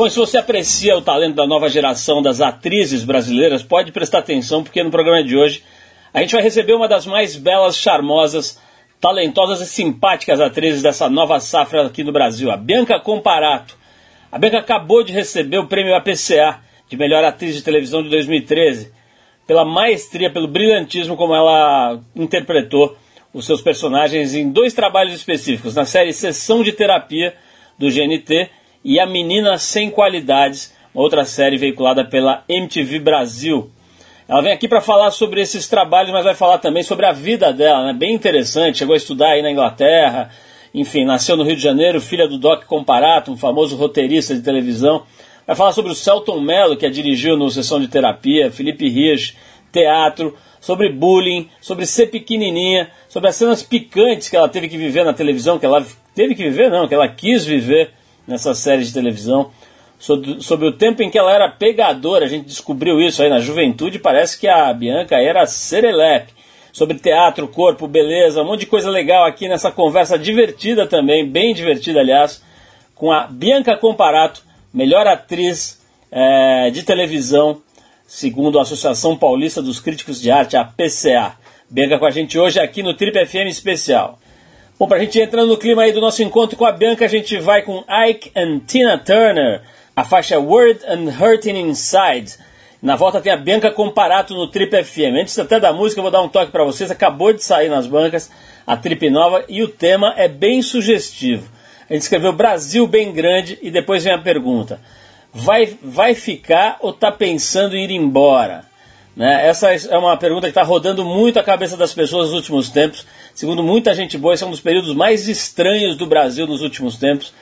Bom, se você aprecia o talento da nova geração das atrizes brasileiras, pode prestar atenção, porque no programa de hoje a gente vai receber uma das mais belas, charmosas, talentosas e simpáticas atrizes dessa nova safra aqui no Brasil, a Bianca Comparato. A Bianca acabou de receber o prêmio APCA de melhor atriz de televisão de 2013, pela maestria, pelo brilhantismo como ela interpretou os seus personagens em dois trabalhos específicos, na série Sessão de Terapia do GNT e A Menina Sem Qualidades, outra série veiculada pela MTV Brasil. Ela vem aqui para falar sobre esses trabalhos, mas vai falar também sobre a vida dela, né? Bem interessante. Chegou a estudar aí na Inglaterra, enfim, nasceu no Rio de Janeiro, filha do Doc Comparato, um famoso roteirista de televisão. Vai falar sobre o Celton Mello, que a dirigiu no Sessão de Terapia, Felipe Rias, teatro, sobre bullying, sobre ser pequenininha, sobre as cenas picantes que ela teve que viver na televisão, que ela teve que viver não, que ela quis viver nessa série de televisão, sobre, sobre o tempo em que ela era pegadora, a gente descobriu isso aí na juventude, parece que a Bianca era serelepe, sobre teatro, corpo, beleza, um monte de coisa legal aqui nessa conversa divertida também, bem divertida aliás, com a Bianca Comparato, melhor atriz é, de televisão, segundo a Associação Paulista dos Críticos de Arte, a PCA. Bianca com a gente hoje aqui no Trip FM Especial. Bom, para a gente entrando no clima aí do nosso encontro com a Bianca, a gente vai com Ike and Tina Turner, a faixa Word and Hurting Inside. Na volta tem a Bianca Comparato no Trip FM. Antes até da música, eu vou dar um toque para vocês. Acabou de sair nas bancas a Trip Nova e o tema é bem sugestivo. A gente escreveu Brasil bem grande e depois vem a pergunta: vai, vai ficar ou tá pensando em ir embora? Né? Essa é uma pergunta que está rodando muito a cabeça das pessoas nos últimos tempos. Segundo muita gente boa, esse é um dos períodos mais estranhos do Brasil nos últimos tempos.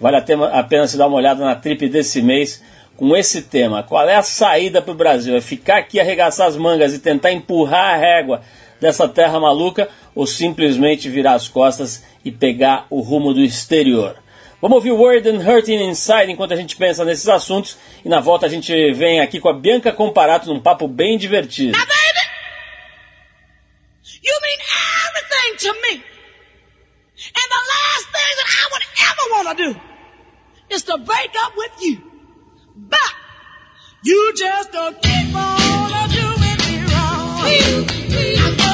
Vale a pena se dar uma olhada na trip desse mês com esse tema. Qual é a saída para o Brasil? É ficar aqui, arregaçar as mangas e tentar empurrar a régua dessa terra maluca ou simplesmente virar as costas e pegar o rumo do exterior? Vamos ouvir Word and Hurting Inside enquanto a gente pensa nesses assuntos e na volta a gente vem aqui com a Bianca Comparato num papo bem divertido. You mean everything to me. And the last thing that I would ever want to do is to break up with you. But you just don't keep on doing me wrong. I'm gonna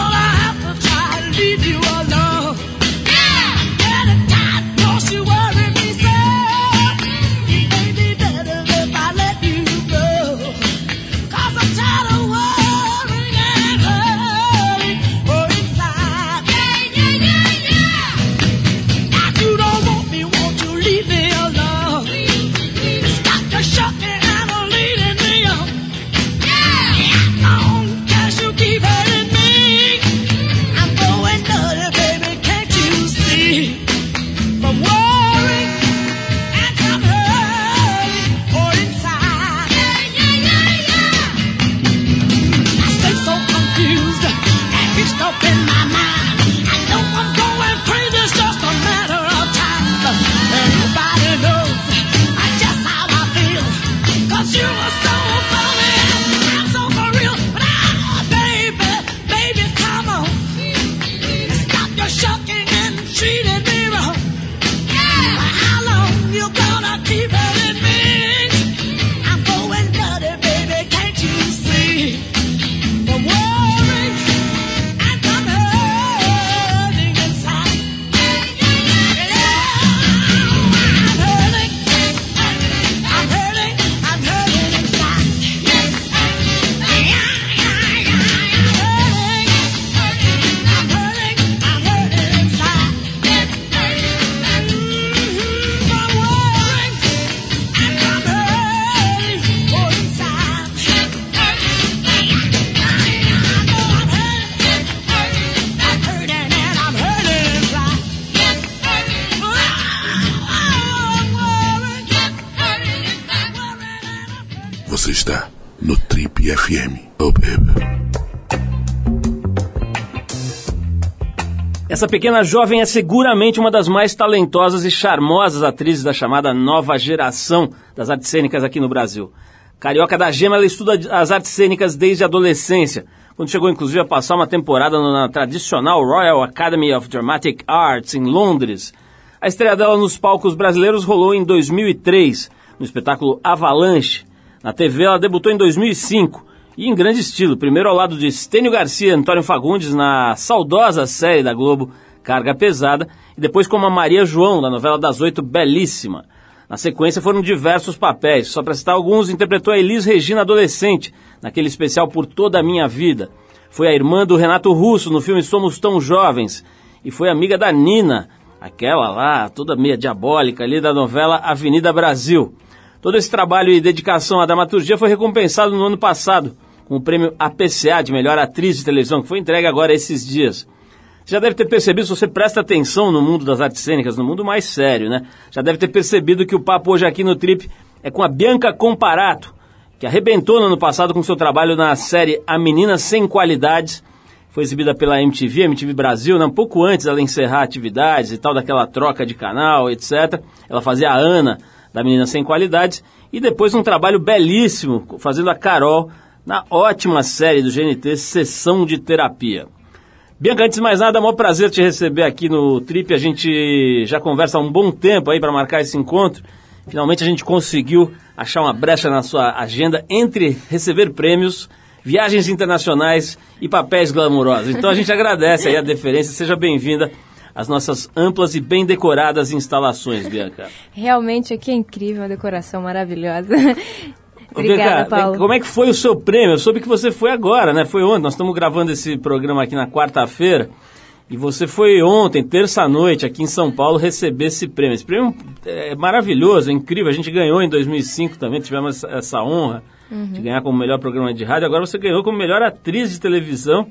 Essa pequena jovem é seguramente uma das mais talentosas e charmosas atrizes da chamada nova geração das artes cênicas aqui no Brasil. Carioca da Gema, ela estuda as artes cênicas desde a adolescência, quando chegou inclusive a passar uma temporada na tradicional Royal Academy of Dramatic Arts em Londres. A estreia dela nos palcos brasileiros rolou em 2003, no espetáculo Avalanche. Na TV ela debutou em 2005 e em grande estilo, primeiro ao lado de Stênio Garcia e Antônio Fagundes na saudosa série da Globo Carga Pesada e depois como a Maria João na novela das oito Belíssima. Na sequência foram diversos papéis, só para citar alguns, interpretou a Elis Regina adolescente, naquele especial Por Toda a Minha Vida. Foi a irmã do Renato Russo no filme Somos Tão Jovens e foi amiga da Nina, aquela lá, toda meia diabólica ali da novela Avenida Brasil. Todo esse trabalho e dedicação à dramaturgia foi recompensado no ano passado com o prêmio APCA de melhor atriz de televisão, que foi entregue agora esses dias. Você já deve ter percebido, se você presta atenção no mundo das artes cênicas, no mundo mais sério, né? Já deve ter percebido que o papo hoje aqui no Trip é com a Bianca Comparato, que arrebentou no ano passado com seu trabalho na série A Menina Sem Qualidades. Foi exibida pela MTV, MTV Brasil, né? um pouco antes dela encerrar atividades e tal, daquela troca de canal, etc. Ela fazia a Ana, da Menina Sem Qualidades, e depois um trabalho belíssimo, fazendo a Carol na ótima série do GNT Sessão de Terapia. Bianca, antes de mais nada, é um prazer te receber aqui no Trip. A gente já conversa há um bom tempo aí para marcar esse encontro. Finalmente a gente conseguiu achar uma brecha na sua agenda entre receber prêmios, viagens internacionais e papéis glamourosos. Então a gente agradece aí a deferência. Seja bem-vinda às nossas amplas e bem decoradas instalações, Bianca. Realmente aqui é incrível, a decoração maravilhosa. Obrigada, Paulo. Como é que foi o seu prêmio? Eu soube que você foi agora, né? Foi ontem. Nós estamos gravando esse programa aqui na quarta-feira. E você foi ontem, terça-noite, aqui em São Paulo, receber esse prêmio. Esse prêmio é maravilhoso, é incrível. A gente ganhou em 2005 também, tivemos essa- essa honra de ganhar como melhor programa de rádio. Agora você ganhou como melhor atriz de televisão.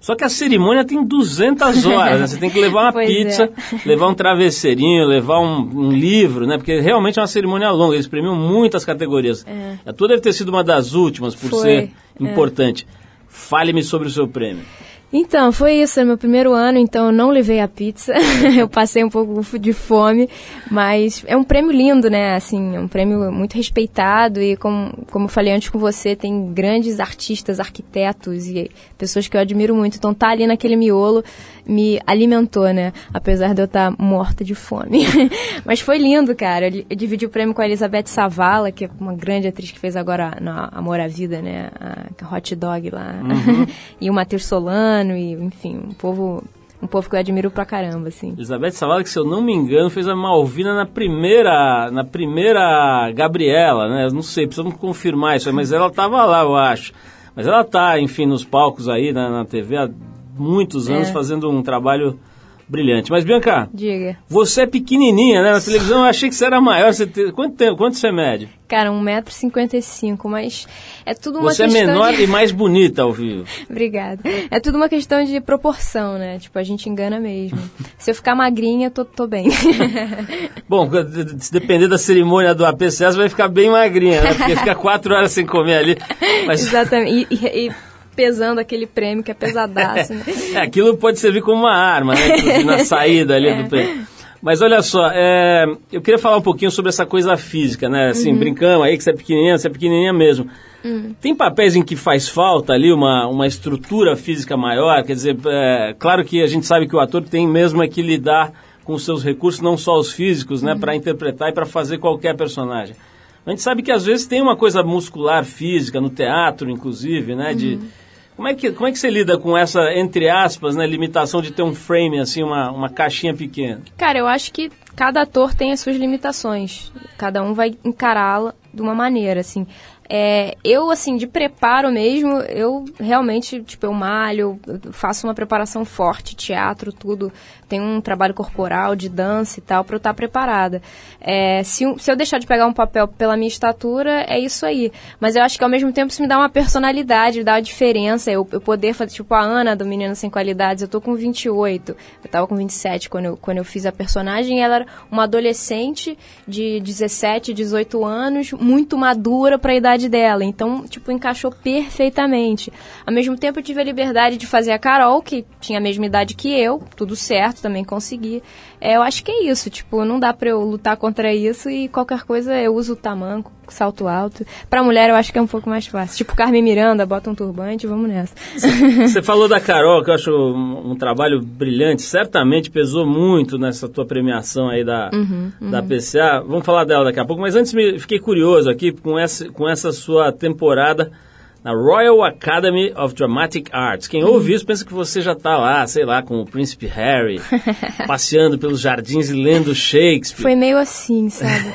Só que a cerimônia tem 200 horas, né? Você tem que levar uma pizza, é. levar um travesseirinho, levar um, um livro, né? Porque realmente é uma cerimônia longa, eles premiam muitas categorias. A tua deve ter sido uma das últimas, por Foi, ser é. importante. Fale-me sobre o seu prêmio. Então, foi isso, é meu primeiro ano, então eu não levei a pizza. eu passei um pouco de fome, mas é um prêmio lindo, né? Assim, é um prêmio muito respeitado e como, como eu falei antes com você, tem grandes artistas, arquitetos e pessoas que eu admiro muito. Então tá ali naquele miolo me alimentou, né? Apesar de eu estar morta de fome. mas foi lindo, cara. Eu, dividi o prêmio com a Elizabeth Savala, que é uma grande atriz que fez agora na Amor à Vida, né? A Hot Dog lá. e o Matheus Solano e, enfim, um povo, um povo que eu admiro pra caramba, assim. Elizabeth Savala, que se eu não me engano, fez a Malvina na primeira, na primeira Gabriela, né? Eu não sei, precisamos confirmar isso mas ela estava lá, eu acho. Mas ela tá, enfim, nos palcos aí, na, na TV há muitos anos, É. fazendo um trabalho brilhante. Mas, Bianca, Diga. você é pequenininha, né? Na televisão eu achei que você era maior. Você te- Quanto tempo? Quanto você mede? Cara, 1,55m, mas é tudo uma Você é questão menor de... e mais bonita ao vivo. Obrigada. É tudo uma questão de proporção, né? Tipo, a gente engana mesmo. Se eu ficar magrinha, tô, tô bem. Bom, se depender da cerimônia do APCS, você vai ficar bem magrinha, né? Porque fica quatro horas sem comer ali. Mas Exatamente. E, e- e pesando aquele prêmio que é pesadaço, né? É, aquilo pode servir como uma arma, né? Na saída ali do prêmio. Mas olha só, é, eu queria falar um pouquinho sobre essa coisa física, né? Assim, brincamos aí que você é pequenininha, você é pequenininha mesmo. Tem papéis em que faz falta ali uma, uma estrutura física maior? Quer dizer, é, claro que a gente sabe que o ator tem mesmo é que lidar com os seus recursos, não só os físicos, né? Para interpretar e para fazer qualquer personagem. A gente sabe que às vezes tem uma coisa muscular física, no teatro, inclusive, né? De, como é, que, como é que você lida com essa, entre aspas, né, limitação de ter um frame, assim, uma, uma caixinha pequena? Cara, eu acho que cada ator tem as suas limitações. Cada um vai encará-la de uma maneira, assim. É, eu, assim, de preparo mesmo, eu realmente, tipo, eu malho, eu faço uma preparação forte, teatro, tudo. Tem um trabalho corporal, de dança e tal, pra eu estar preparada. É, se, se eu deixar de pegar um papel pela minha estatura, é isso aí. Mas eu acho que ao mesmo tempo isso me dá uma personalidade, dá uma diferença. Eu, eu poder fazer, tipo, a Ana do Menino Sem Qualidades, eu tô com 28. Eu tava com 27 quando eu, quando eu fiz a personagem. Ela era uma adolescente de 17, 18 anos, muito madura pra idade dela. Então, tipo, encaixou perfeitamente. Ao mesmo tempo, eu tive a liberdade de fazer a Carol, que tinha a mesma idade que eu, tudo certo, também consegui. É, eu acho que é isso, tipo, não dá pra eu lutar contra isso e qualquer coisa eu uso tamanco, salto alto. Pra mulher eu acho que é um pouco mais fácil. Tipo, Carmen Miranda, bota um turbante, vamos nessa. Você falou da Carol, que eu acho um, um trabalho brilhante, certamente pesou muito nessa tua premiação aí da, da PCA. Vamos falar dela daqui a pouco, mas antes me fiquei curioso aqui com essa, com essa sua temporada na Royal Academy of Dramatic Arts. Quem ouve isso pensa que você já está lá, sei lá, com o Príncipe Harry, passeando pelos jardins e lendo Shakespeare. Foi meio assim, sabe?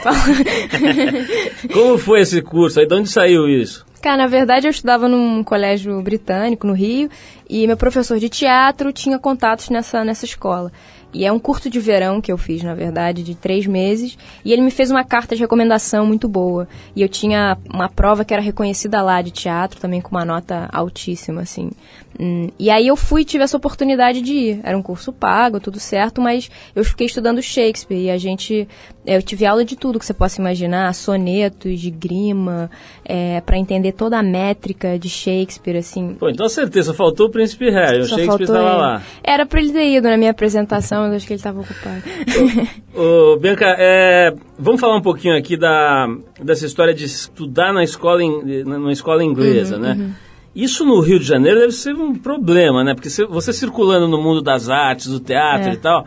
Como foi esse curso aí? De onde saiu isso? Cara, na verdade eu estudava num colégio britânico no Rio e meu professor de teatro tinha contatos nessa, nessa escola. E é um curso de verão que eu fiz, na verdade, de três meses. E ele me fez uma carta de recomendação muito boa. E eu tinha uma prova que era reconhecida lá de teatro, também com uma nota altíssima, assim. Hum, e aí eu fui e tive essa oportunidade de ir. Era um curso pago, tudo certo, mas eu fiquei estudando Shakespeare. E a gente. Eu tive aula de tudo que você possa imaginar: sonetos, de grima, é, para entender toda a métrica de Shakespeare, assim. Pô, então certeza, faltou o Príncipe Harry, o Shakespeare estava lá. Era pra ele ter ido na minha apresentação, mas acho que ele estava ocupado. Ô, Bianca, é, vamos falar um pouquinho aqui da, dessa história de estudar na escola, in- na, numa escola inglesa, né? Isso no Rio de Janeiro deve ser um problema, né? Porque você circulando no mundo das artes, do teatro É. e tal,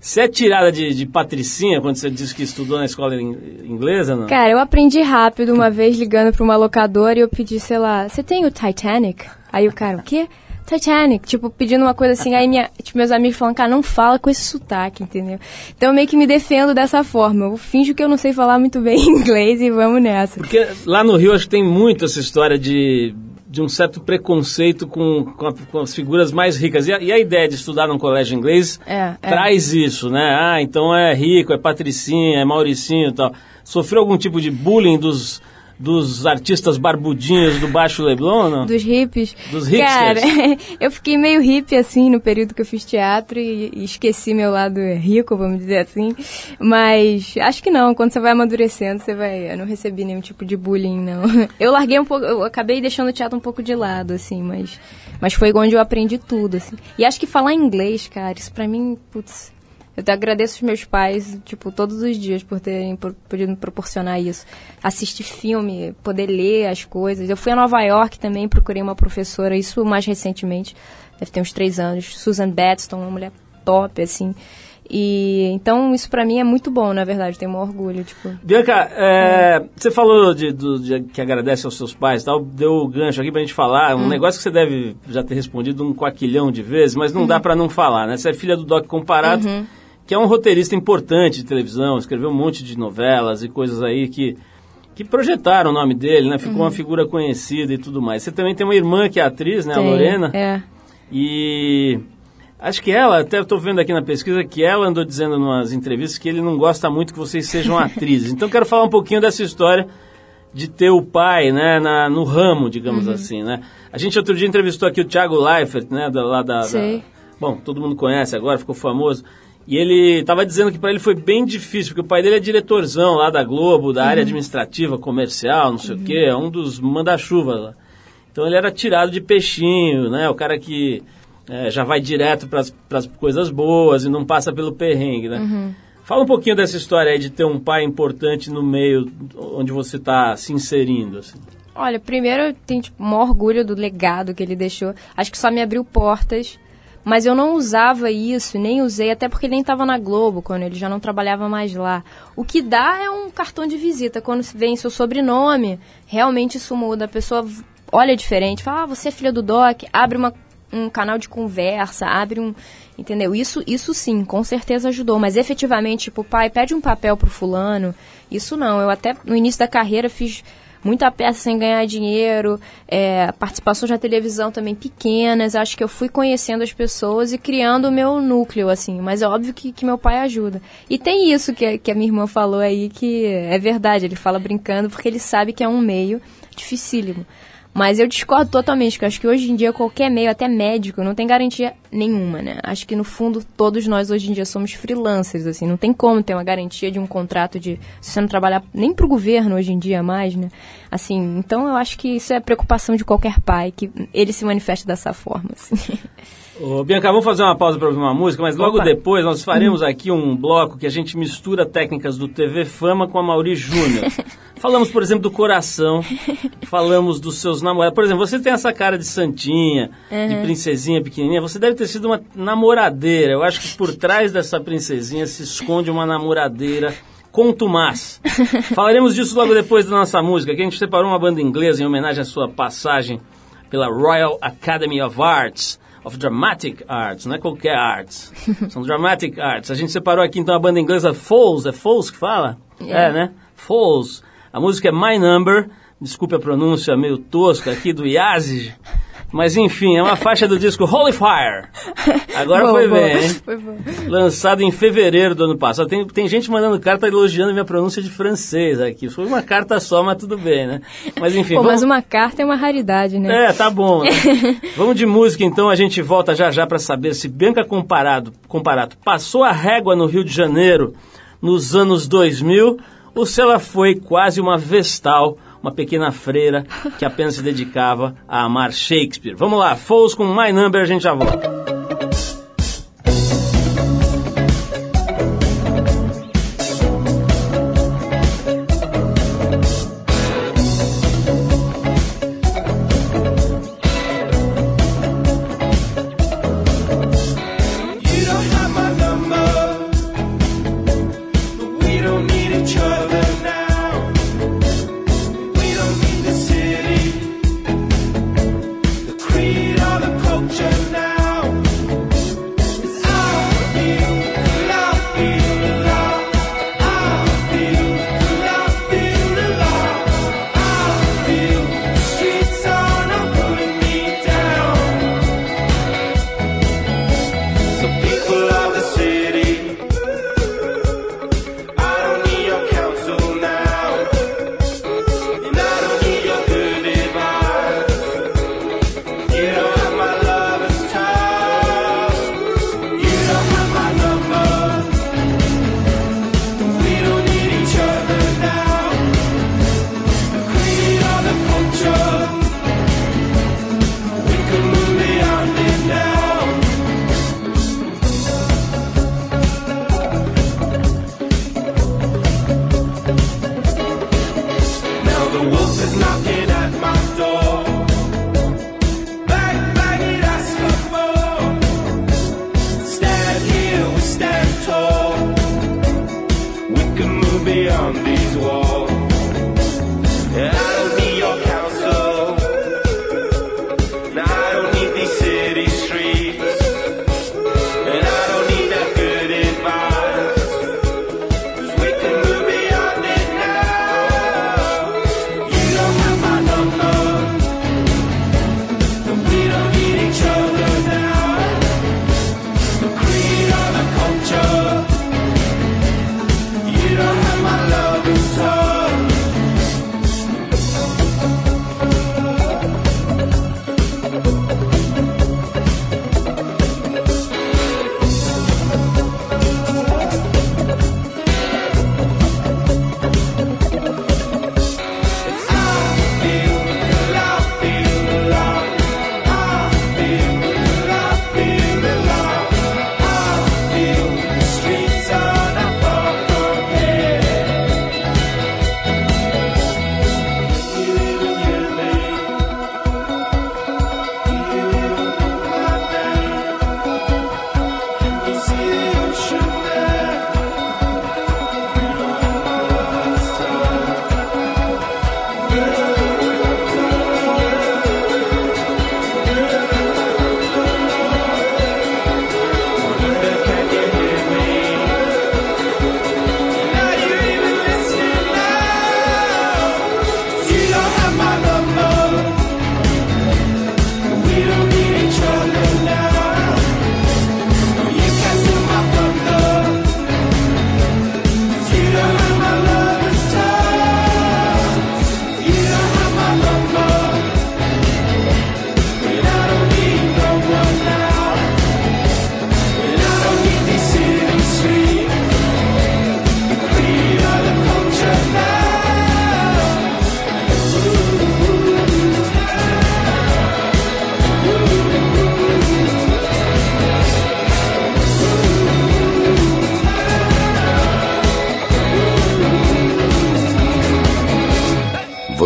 você é tirada de, de patricinha quando você diz que estudou na escola in- inglesa, não? Cara, eu aprendi rápido uma vez ligando pra uma locadora e eu pedi, sei lá, você tem o Titanic? Aí o cara, o quê? Titanic, tipo, pedindo uma coisa assim, aí minha, tipo, meus amigos falam, cara, não fala com esse sotaque, entendeu? Então eu meio que me defendo dessa forma. Eu finjo que eu não sei falar muito bem inglês e vamos nessa. Porque lá no Rio acho que tem muito essa história de, de um certo preconceito com, com, a- com as figuras mais ricas. E a, e a ideia de estudar num colégio inglês É, é. traz isso, né? Ah, então é rico, é patricinha, é mauricinho e tal. Sofreu algum tipo de bullying dos, dos artistas barbudinhos do Baixo Leblon, não? Dos hippies. Dos hipsters. Cara, eu fiquei meio hippie assim no período que eu fiz teatro e, e esqueci meu lado rico, vamos dizer assim. Mas acho que não, quando você vai amadurecendo, você vai. Eu não recebi nenhum tipo de bullying, não. Eu larguei um pouco, eu acabei deixando o teatro um pouco de lado, assim, mas. Mas foi onde eu aprendi tudo, assim. E acho que falar inglês, cara, isso pra mim, putz. Eu te agradeço os meus pais, tipo, todos os dias por terem podido me proporcionar isso. Assistir filme, poder ler as coisas. Eu fui a Nova York também, procurei uma professora, isso mais recentemente, deve ter uns três anos, Susan Battston, uma mulher top, assim. E então isso pra mim é muito bom, na verdade, tenho um orgulho, tipo. Bianca, é, você falou de, do- de- que agradece aos seus pais e tal, deu o gancho aqui pra gente falar, um negócio que você deve já ter respondido um quaquilhão de vezes, mas não dá pra não falar, né? Você é filha do Doc Comparado, que é um roteirista importante de televisão, escreveu um monte de novelas e coisas aí que, que projetaram o nome dele, né? Ficou uma figura conhecida e tudo mais. Você também tem uma irmã que é atriz, né? A tem- Lorena. É. E acho que ela, até estou vendo aqui na pesquisa, que ela andou dizendo em umas entrevistas que ele não gosta muito que vocês sejam atrizes. Então quero falar um pouquinho dessa história de ter o pai, né, na, no ramo, digamos assim, né? A gente outro dia entrevistou aqui o Thiago Leifert, né, da, lá da, da-. Bom, todo mundo conhece agora, ficou famoso. E ele estava dizendo que para ele foi bem difícil, porque o pai dele é diretorzão lá da Globo, da área administrativa, comercial, não sei o quê, é um dos manda-chuva lá. Então ele era tirado de peixinho, né? O cara que é, já vai direto para as coisas boas e não passa pelo perrengue, né? Fala um pouquinho dessa história aí de ter um pai importante no meio onde você está se inserindo, assim. Olha, primeiro eu tenho tipo, um orgulho do legado que ele deixou. Acho que só me abriu portas. Mas eu não usava isso, nem usei, até porque ele nem estava na Globo, quando ele já não trabalhava mais lá. O que dá é um cartão de visita. Quando vem seu sobrenome, realmente isso muda. A pessoa olha diferente, fala, ah, você é filha do Doc, abre uma, um canal de conversa, abre um. Entendeu? Isso, isso sim, com certeza ajudou. Mas efetivamente, tipo, pai, pede um papel pro fulano. Isso não. Eu até no início da carreira fiz muita peça sem ganhar dinheiro, é, participações na televisão também pequenas. Acho que eu fui conhecendo as pessoas e criando o meu núcleo, assim. Mas é óbvio que, que meu pai ajuda. E tem isso que, que a minha irmã falou aí, que é verdade. Ele fala brincando porque ele sabe que é um meio dificílimo. Mas eu discordo totalmente, porque eu acho que hoje em dia qualquer meio, até médico, não tem garantia nenhuma, né? Acho que no fundo todos nós hoje em dia somos freelancers, assim, não tem como ter uma garantia de um contrato de se você não trabalhar nem pro governo hoje em dia mais, né? Assim, então eu acho que isso é preocupação de qualquer pai, que ele se manifeste dessa forma, assim. Ô, Bianca, vamos fazer uma pausa para ouvir uma música, mas logo Opa. depois nós faremos aqui um bloco que a gente mistura técnicas do TV Fama com a Mauri Júnior. Falamos, por exemplo, do coração, falamos dos seus namorados. Por exemplo, você tem essa cara de santinha, de princesinha pequenininha, você deve ter sido uma namoradeira. Eu acho que por trás dessa princesinha se esconde uma namoradeira contumaz. Falaremos disso logo depois da nossa música, que a gente separou uma banda inglesa em homenagem à sua passagem pela Royal Academy of Arts, of Dramatic Arts, não é qualquer arts, são Dramatic Arts. A gente separou aqui então a banda inglesa Foles, é Foles que fala? É, né? Foles. A música é My Number, desculpe a pronúncia meio tosca aqui do Yazid, mas enfim, é uma faixa do disco Holy Fire. Agora Boa, foi bem, hein? Foi bom. Lançado em fevereiro do ano passado. Tem, tem gente mandando carta elogiando minha pronúncia de francês aqui. Foi uma carta só, mas tudo bem, né? Mas enfim, Pô, vamos... mas uma carta é uma raridade, né? É, tá bom. né? Vamos de música então, a gente volta já já para saber se Bianca Comparado, Comparato passou a régua no Rio de Janeiro nos anos 2000 ou se ela foi quase uma vestal, uma pequena freira que apenas se dedicava a amar Shakespeare. Vamos lá, Foles com My Number, a gente já volta.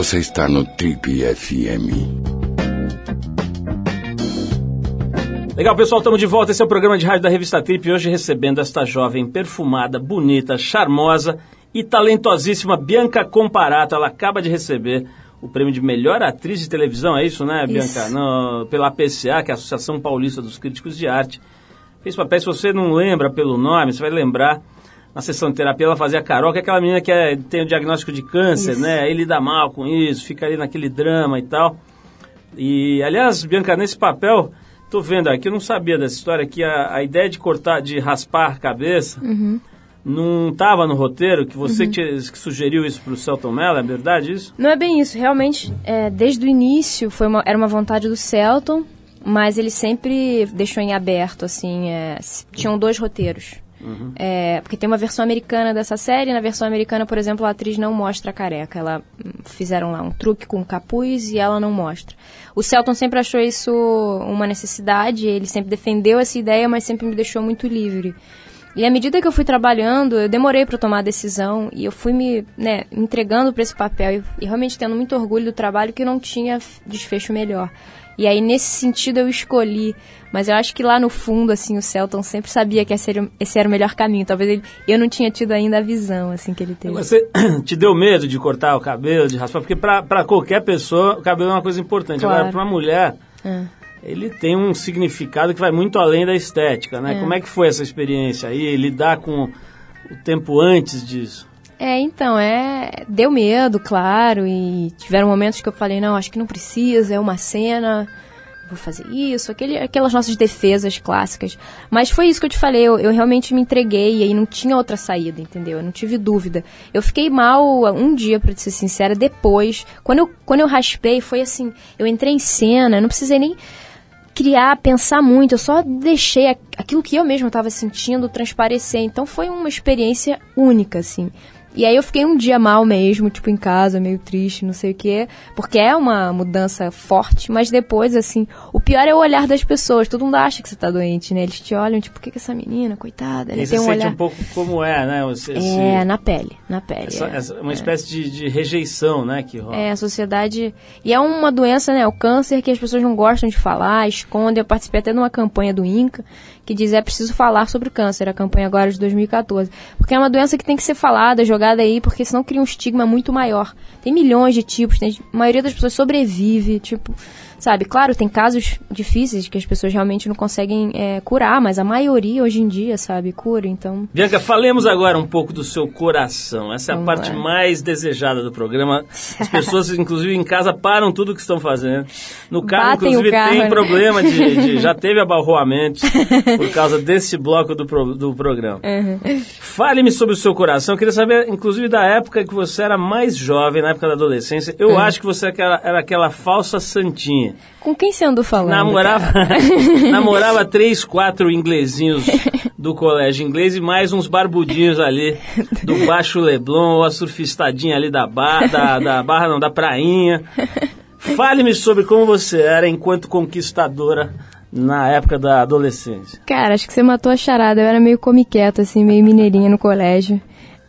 Você está no Trip FM. Legal, pessoal, estamos de volta. Esse é o programa de rádio da revista Trip. Hoje recebendo esta jovem perfumada, bonita, charmosa e talentosíssima Bianca Comparato. Ela acaba de receber o prêmio de melhor atriz de televisão, é isso, né, Bianca? Isso. No- pela APCA, que é a Associação Paulista dos Críticos de Arte. Fez papéis, se você não lembra pelo nome, você vai lembrar. Na sessão de terapia, ela fazia a Carol, que é aquela menina que é- tem o diagnóstico de câncer, Isso. né? Aí lida mal com isso, fica ali naquele drama e tal. E, aliás, Bianca, nesse papel, tô vendo aqui, eu não sabia dessa história, que a, a ideia de cortar, de raspar a cabeça não estava no roteiro, que você que, que sugeriu isso pro Celton Mello, é verdade isso? Não é bem isso, realmente, é, desde o início foi uma- era uma vontade do Celton, mas ele sempre deixou em aberto, assim, é, tinham dois roteiros. É, porque tem uma versão americana dessa série, na versão americana, por exemplo, a atriz não mostra a careca. Ela hum, fizeram lá um truque com capuz e ela não mostra. O Celton sempre achou isso uma necessidade, ele sempre defendeu essa ideia, mas sempre me deixou muito livre. E à medida que eu fui trabalhando, eu demorei para tomar a decisão e eu fui me né, entregando para esse papel e, e realmente tendo muito orgulho do trabalho que não tinha desfecho melhor. E aí nesse sentido eu escolhi, mas eu acho que lá no fundo assim o Celton sempre sabia que esse era, esse era o melhor caminho. Talvez ele, eu não tinha tido ainda a visão assim que ele teve. Você te deu medo de cortar o cabelo, de raspar? Porque pra qualquer pessoa, o cabelo é uma coisa importante. Claro. Agora, pra uma mulher, É. ele tem um significado que vai muito além da estética, né? É. Como é que foi essa experiência aí, lidar com o tempo antes disso? É, então, é. Deu medo, claro, e tiveram momentos que eu falei, não, acho que não precisa, é uma cena, vou fazer isso, aquele, aquelas nossas defesas clássicas. Mas foi isso que eu te falei, eu, eu realmente me entreguei e aí não tinha outra saída, entendeu? Eu não tive dúvida. Eu fiquei mal um dia, pra ser sincera, depois. Quando eu, quando eu raspei, foi assim, eu entrei em cena, não precisei nem criar, pensar muito, eu só deixei aquilo que eu mesma estava sentindo transparecer. Então foi uma experiência única, assim. E aí eu fiquei um dia mal mesmo, tipo em casa, meio triste, não sei o quê, porque é uma mudança forte, mas depois, assim, o pior é o olhar das pessoas. Todo mundo acha que você tá doente, né? Eles te olham, tipo, por que, que essa menina, coitada, E né? você Tem um sente olhar. um pouco como é, né? Esse, É, na pele, na pele. essa- é. essa- uma espécie de, de rejeição, né? Que rola. É, a sociedade. E é uma doença, né? O câncer que as pessoas não gostam de falar, escondem. Eu participei até de uma campanha do INCA que diz é preciso falar sobre o câncer, a campanha agora de 2014. Porque é uma doença que tem que ser falada, jogada aí, porque senão cria um estigma muito maior. Tem milhões de tipos, tem, a maioria das pessoas sobrevive, tipo. Sabe, claro, tem casos difíceis que as pessoas realmente não conseguem é, curar, mas a maioria hoje em dia, sabe, cura, então. Bianca, falemos agora um pouco do seu coração. Essa é a Vamos parte lá. mais desejada do programa. As pessoas, inclusive, em casa param tudo o que estão fazendo. No carro, Batem inclusive, carro, tem né? problema de, de- Já teve abalroamento por causa desse bloco do, pro- do programa. Uhum. Fale-me sobre o seu coração. Eu queria saber, inclusive, da época que você era mais jovem, na época da adolescência. Eu Uhum. acho que você era aquela, era aquela falsa santinha. Com quem você andou falando? Namorava, namorava três, quatro inglesinhos do colégio inglês e mais uns barbudinhos ali do Baixo Leblon, ou a surfistadinha ali da, barra, da, da barra, não, da prainha. Fale-me sobre como você era enquanto conquistadora na época da adolescência. Cara, acho que você matou a charada. Eu era meio comiqueta, assim, meio mineirinha no colégio.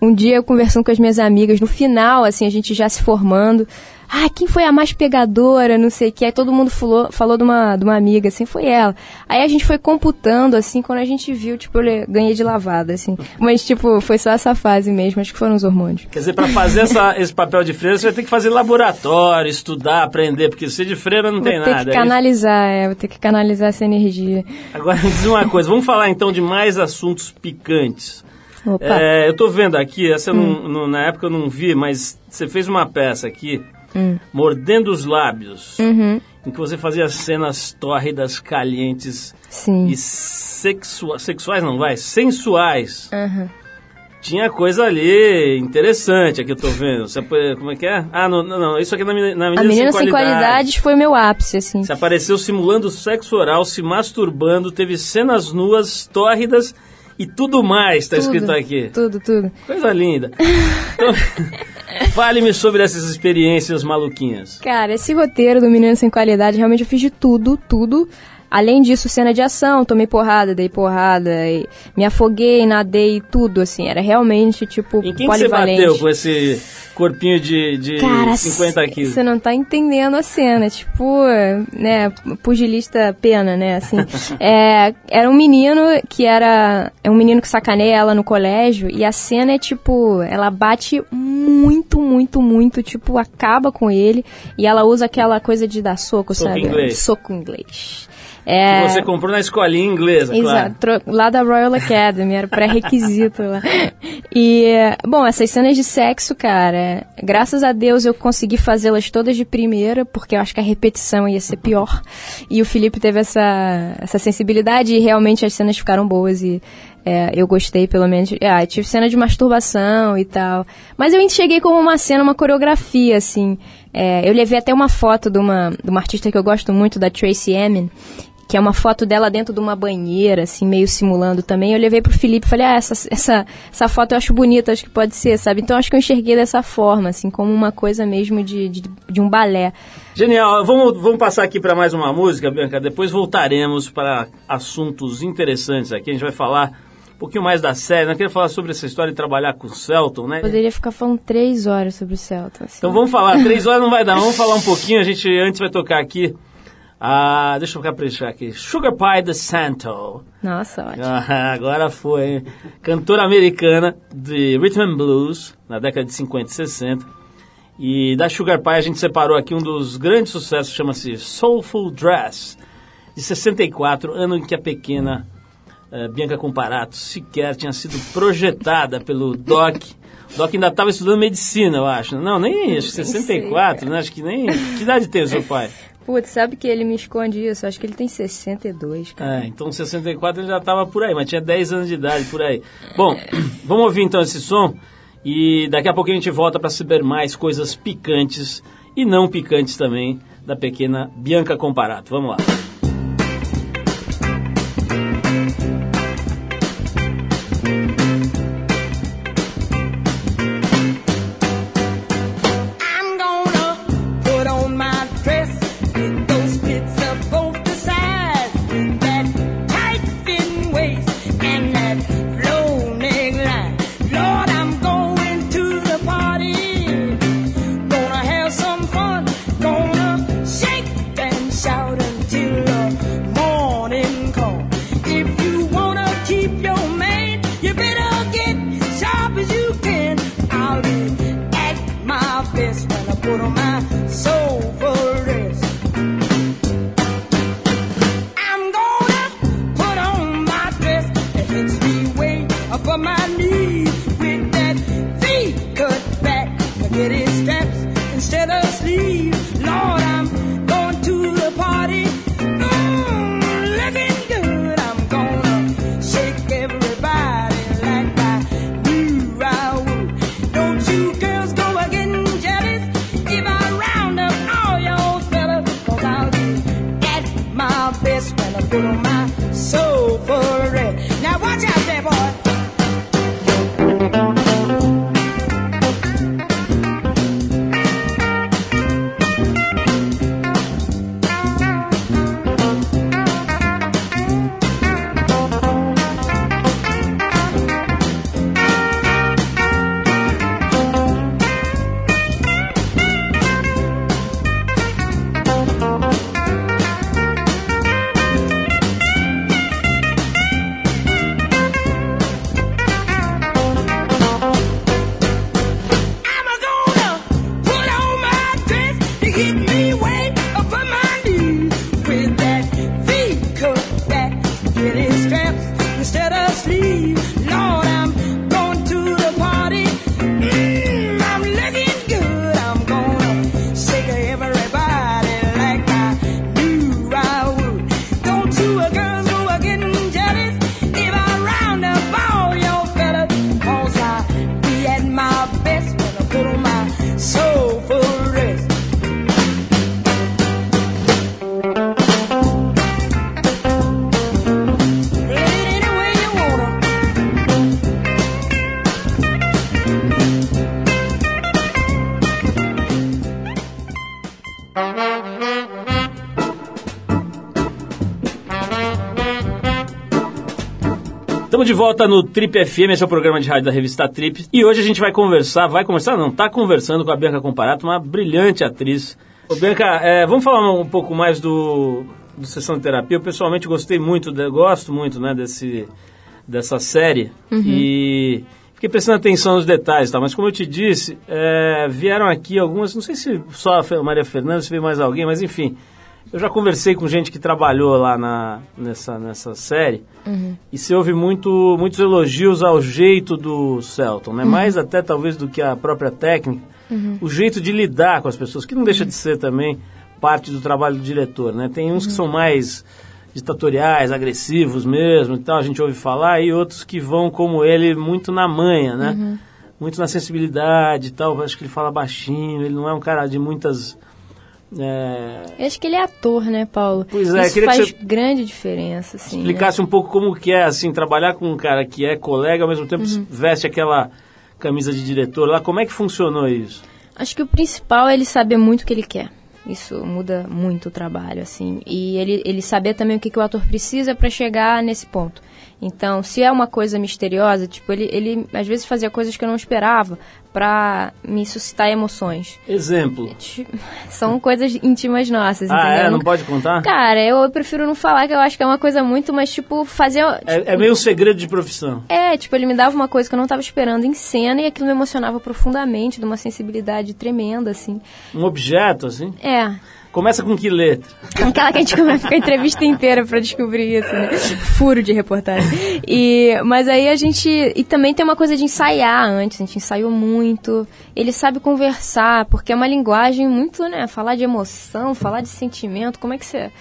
Um dia eu conversando com as minhas amigas, no final, assim, a gente já se formando. Ah, quem foi a mais pegadora, não sei o que. Aí todo mundo falou, falou de, uma, de uma amiga, assim, foi ela. Aí a gente foi computando, assim, quando a gente viu, tipo, eu ganhei de lavada, assim. Mas, tipo, foi só essa fase mesmo, acho que foram os hormônios. Quer dizer, para fazer essa- esse papel de freira, você vai ter que fazer laboratório, estudar, aprender, porque ser de freira não Vou tem ter nada. que é canalizar, é, vou ter que canalizar essa energia. Agora, me diz uma coisa, vamos falar então de mais assuntos picantes. Opa. É, eu tô vendo aqui, essa eu não- não- na época eu não vi, mas você fez uma peça aqui, Mordendo os Lábios, Uhum. em que você fazia cenas tórridas, calientes Sim. e sexua- sexuais, não vai, sensuais. Aham. Tinha coisa ali interessante aqui, eu tô vendo. Você, como é que é? Ah, não, não, não, isso aqui é na, na Menina, A menina sem qualidades foi meu ápice, assim. Você apareceu simulando sexo oral, se masturbando, teve cenas nuas, tórridas e tudo mais, tá Tudo, escrito aqui. Tudo, tudo. Coisa linda. Então, fale-me sobre essas experiências maluquinhas. Cara, esse roteiro do Menino Sem Qualidade, realmente eu fiz de tudo, tudo. Além disso, cena de ação, tomei porrada, dei porrada, me afoguei, nadei, tudo, assim. Era realmente, tipo, Em quem que você polivalente. bateu com esse corpinho de, de Cara, 50 quilos? Você não tá entendendo a cena, tipo, né, pugilista pena, né, assim. é, era um menino que era, é um menino que sacaneia ela no colégio e a cena é tipo, ela bate muito, muito, muito, tipo, acaba com ele e ela usa aquela coisa de dar soco, Soco sabe? inglês. Soco inglês. É, Que você comprou na escolinha inglesa, claro. Exato, tro- lá da Royal Academy, era pré-requisito lá. E, bom, essas cenas de sexo, cara, graças a Deus eu consegui fazê-las todas de primeira, porque eu acho que a repetição ia ser pior. E o Felipe teve essa, essa sensibilidade e realmente as cenas ficaram boas e é, eu gostei, pelo menos. Ah, tive cena de masturbação e tal. Mas eu enxerguei como uma cena, uma coreografia, assim. É, eu levei até uma foto de uma, de uma artista que eu gosto muito, da Tracy Emin, que é uma foto dela dentro de uma banheira, assim, meio simulando também. Eu levei pro Felipe e falei, ah, essa, essa, essa foto eu acho bonita, acho que pode ser, sabe? Então acho que eu enxerguei dessa forma, assim, como uma coisa mesmo de, de, de um balé. Genial. Vamos, vamos passar aqui para mais uma música, Bianca. Depois voltaremos para assuntos interessantes aqui. A gente vai falar um pouquinho mais da série. né? Eu queria falar sobre essa história de trabalhar com o Celton, né? Poderia ficar falando três horas sobre o Celta. Assim. Então vamos falar. Três horas não vai dar. Vamos falar um pouquinho. A gente antes vai tocar aqui. Ah, deixa eu caprichar aqui. Sugar Pie the Santo. Nossa, ótimo. Ah, agora foi. Cantora americana de rhythm and blues na década de 50 e 60. E da Sugar Pie a gente separou aqui um dos grandes sucessos, chama-se Soulful Dress, de 64, ano em que a pequena eh, Bianca Comparato sequer tinha sido projetada pelo Doc. Doc ainda estava estudando medicina, eu acho. Não, nem acho que sei, 64, né? Acho que nem. Que idade tem o seu pai? Putz, sabe que ele me esconde isso? Acho que ele tem 62, cara. É, então 64 ele já estava por aí, mas tinha 10 anos de idade por aí. Bom, vamos ouvir então esse som e daqui a pouco a gente volta para saber mais coisas picantes e não picantes também da pequena Bianca Comparato. Vamos lá. Hit me way volta no Trip FM, esse é o programa de rádio da revista Trip. E hoje a gente vai conversar, vai conversar, não, tá conversando com a Bianca Comparato, uma brilhante atriz. Ô, Bianca, é, vamos falar um pouco mais do, do Sessão de Terapia. Eu pessoalmente gostei muito, de- gosto muito, né, desse, dessa série. E fiquei prestando atenção nos detalhes, tá? Mas como eu te disse, é, vieram aqui algumas, não sei se só a Maria Fernanda, se veio mais alguém, mas enfim... Eu já conversei com gente que trabalhou lá na, nessa, nessa série e se ouve muito, muitos elogios ao jeito do Celton, né? Mais até talvez do que a própria técnica, o jeito de lidar com as pessoas, que não deixa de ser também parte do trabalho do diretor, né? Tem uns que são mais ditatoriais, agressivos mesmo e tal, a gente ouve falar, e outros que vão como ele muito na manha, né? Muito na sensibilidade e tal, acho que ele fala baixinho, ele não é um cara de muitas... é, Eu acho que ele é ator, né, Paulo? Pois é, Isso queria que faz você grande diferença, assim. né? explicasse um pouco como que é, assim, trabalhar com um cara que é colega, ao mesmo tempo Uhum. veste aquela camisa de diretor lá. Como é que funcionou isso? Acho que o principal é ele saber muito o que ele quer. Isso muda muito o trabalho, assim. E ele, ele saber também o que, que o ator precisa para chegar nesse ponto. Então, se é uma coisa misteriosa, tipo, ele, ele às vezes fazia coisas que eu não esperava pra me suscitar emoções. Exemplo. Tipo, São coisas íntimas nossas, Ah, entendeu? é? Não pode contar? Cara, eu, eu prefiro não falar, que eu acho que é uma coisa muito, mas, tipo, fazer... É, é meio um segredo de profissão. É, tipo, ele me dava uma coisa que eu não tava esperando em cena e aquilo me emocionava profundamente, de uma sensibilidade tremenda, assim. Um objeto, assim. É, Começa com que letra? aquela que a gente começa a entrevista inteira pra descobrir isso, né? Furo de reportagem. E, mas aí a gente... E também tem uma coisa de ensaiar antes, a gente ensaiou muito. Ele sabe conversar, porque é uma linguagem muito, né? Falar de emoção, falar de sentimento, como é que você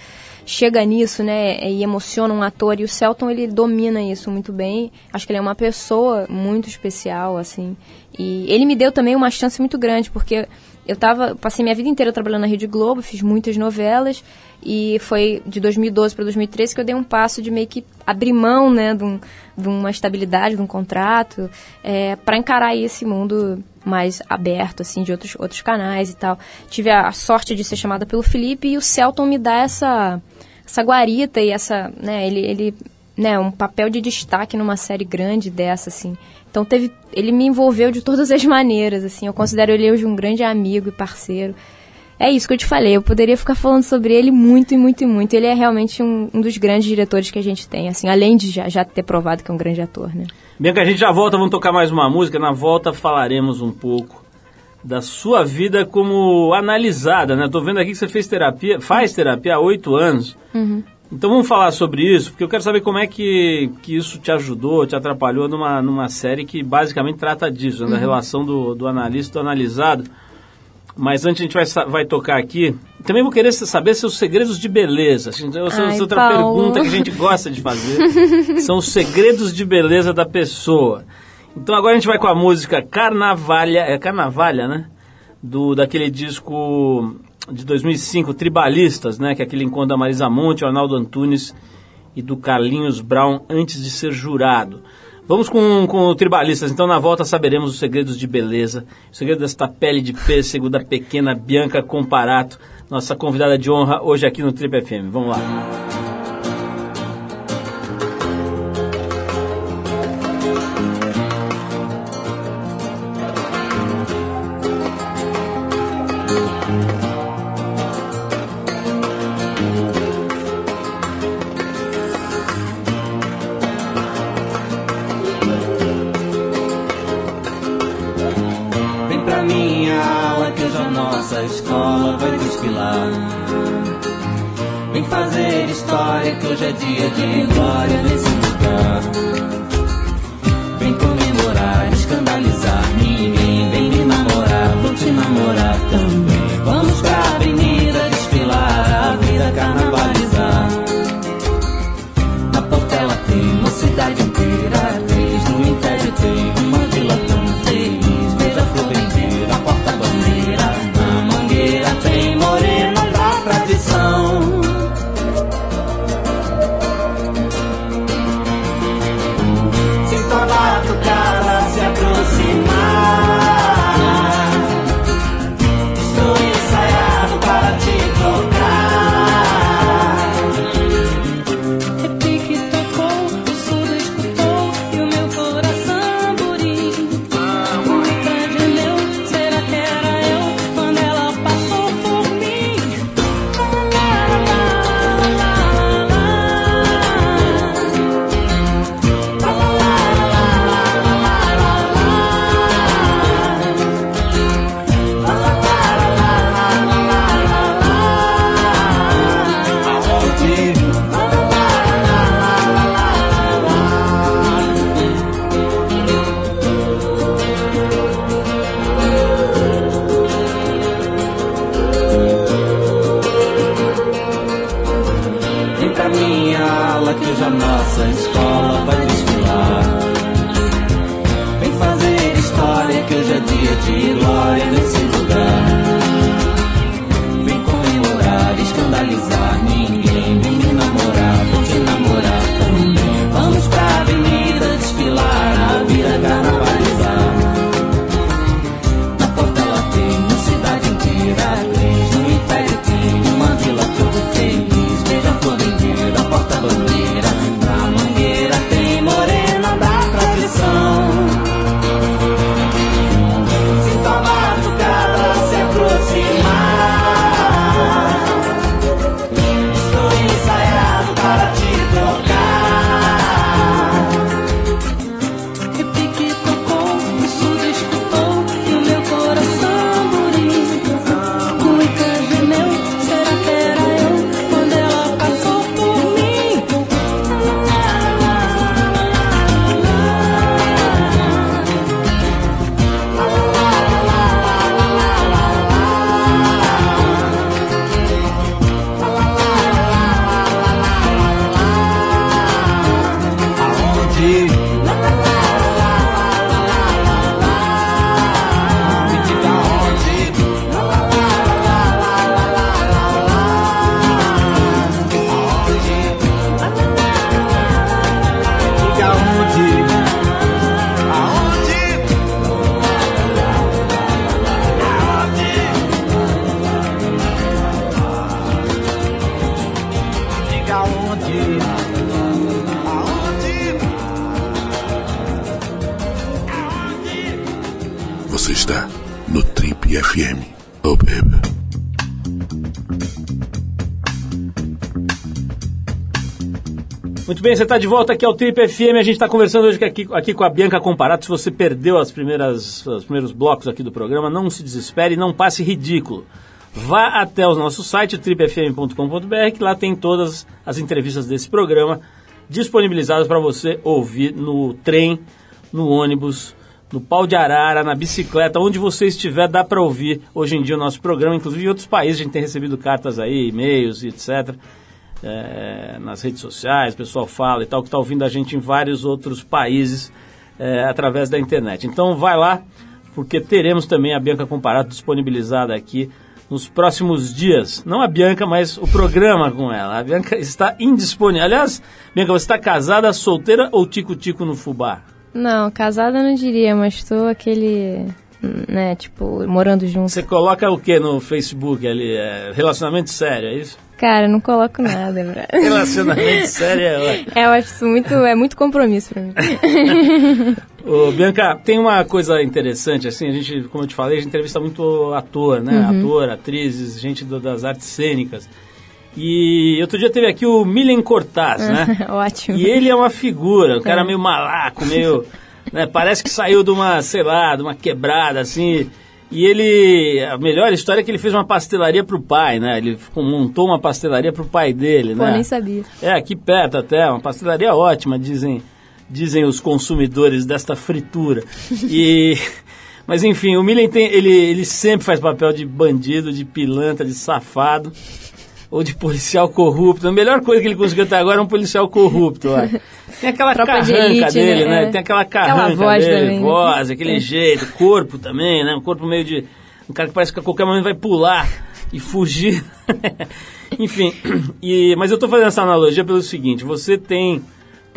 chega nisso, né, e emociona um ator, e o Celton, ele domina isso muito bem, acho que ele é uma pessoa muito especial, assim, e ele me deu também uma chance muito grande, porque eu tava, passei minha vida inteira trabalhando na Rede Globo, fiz muitas novelas, e foi de 2012 para 2013 que eu dei um passo de meio que abrir mão, né, de, um- de uma estabilidade, de um contrato, é, para encarar esse mundo mais aberto, assim, de outros, outros canais e tal. Tive a, a sorte de ser chamada pelo Felipe e o Celton me dá essa, essa guarita e essa, né, ele, ele, né, um papel de destaque numa série grande dessa, assim. Então teve, ele me envolveu de todas as maneiras, assim. Eu considero ele hoje um grande amigo e parceiro. É isso que eu te falei, eu poderia ficar falando sobre ele muito e muito e muito. Ele é realmente um, um dos grandes diretores que a gente tem, assim, além de já, já ter provado que é um grande ator, né? Bianca, a gente já volta, vamos tocar mais uma música. Na volta falaremos um pouco da sua vida como analisada, né? Tô vendo aqui que você fez terapia, faz terapia há oito anos. Então vamos falar sobre isso, porque eu quero saber como é que, que isso te ajudou, te atrapalhou numa, numa série que basicamente trata disso, né? da relação do, do analista e do analisado. Mas antes a gente vai, vai tocar aqui. Também vou querer saber seus segredos de beleza. Assim, Essa Ai, essa outra Paulo. pergunta que a gente gosta de fazer. São os segredos de beleza da pessoa. Então agora a gente vai com a música Carnavalha, é Carnavalha, né? Do, daquele disco de 2005, Tribalistas, né? Que é aquele encontro da Marisa Monte, Arnaldo Antunes e do Carlinhos Brown antes de ser jurado. Vamos com, com o Tribalistas, então na volta saberemos os segredos de beleza, o segredo desta pele de pêssego da pequena Bianca Comparato, nossa convidada de honra hoje aqui no Trip FM. Vamos lá. Que hoje é dia de glória nesse lugar. Trip FM. Oh, baby. Muito bem, você está de volta aqui ao Trip FM. A gente está conversando hoje aqui, aqui com a Bianca Comparato. Se você perdeu as primeiras, os primeiros blocos aqui do programa, não se desespere, não passe ridículo. Vá até o nosso site, tripfm.com.br, que lá tem todas as entrevistas desse programa disponibilizadas para você ouvir no trem, no ônibus, no pau de arara, na bicicleta, onde você estiver, dá para ouvir hoje em dia o nosso programa. Inclusive em outros países a gente tem recebido cartas aí, e-mails e etc. é, nas redes sociais, o pessoal fala e tal, que está ouvindo a gente em vários outros países é, através da internet. Então vai lá, porque teremos também a Bianca Comparato disponibilizada aqui nos próximos dias. Não a Bianca, mas o programa com ela. A Bianca está indisponível. Aliás, Bianca, você está casada, solteira ou tico-tico no fubá? Não, casada eu não diria, mas tô aquele, né, tipo, morando junto. Você coloca o que no Facebook ali? É, relacionamento sério, é isso? Cara, eu não coloco nada, bro. Relacionamento sério é ótimo. É, eu acho isso muito, é muito compromisso pra mim. Ô, Bianca, tem uma coisa interessante, assim, a gente, como eu te falei, a gente entrevista muito ator, né? Ator, atrizes, gente do- das artes cênicas. E outro dia teve aqui o Milen Cortaz, né? Ótimo. E ele é uma figura, o cara É. meio malaco, meio. né, parece que saiu de uma, sei lá, de uma quebrada, assim. E ele. A melhor história é que ele fez uma pastelaria pro pai, né? Ele montou uma pastelaria pro pai dele, Pô, né? nem sabia. É, aqui perto até, uma pastelaria ótima, dizem, dizem os consumidores desta fritura. E, mas enfim, o Millen tem, ele, ele sempre faz papel de bandido, de pilantra, de safado, ou de policial corrupto. A melhor coisa que ele conseguiu até agora é um policial corrupto, ó. Tem aquela Tropa de carranca elite, dele, né? né? Tem aquela Aquela carranca voz dele, também, né? voz, aquele É. jeito, corpo também, né? Um corpo meio de... Um cara que parece que a qualquer momento vai pular e fugir. Enfim, e, mas eu estou fazendo essa analogia pelo seguinte, você tem,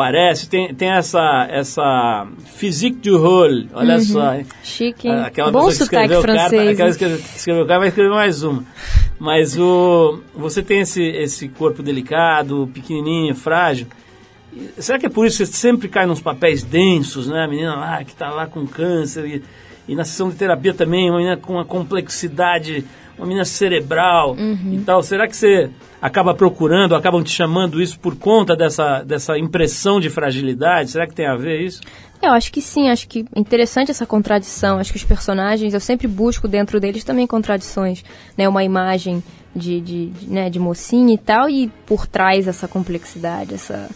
parece, tem, tem essa, essa physique du rôle, olha só. hein? Chique, hein? Ah, Aquela Bom pessoa que escreveu carta, francês. aquela hein? que escreveu carta vai escrever mais uma. Mas o, você tem esse, esse corpo delicado, pequenininho, frágil. Será que é por isso que você sempre cai nos papéis densos, né? A menina lá que está lá com câncer e, e na sessão de terapia também, uma menina com uma complexidade, uma menina cerebral Uhum. e tal. Será que você acaba procurando, acabam te chamando isso por conta dessa, dessa impressão de fragilidade? Será que tem a ver isso? Eu acho que sim, acho que é interessante essa contradição. Acho que os personagens, eu sempre busco dentro deles também contradições, né? Uma imagem de, de, de, né, de mocinha e tal, e por trás essa complexidade, essa...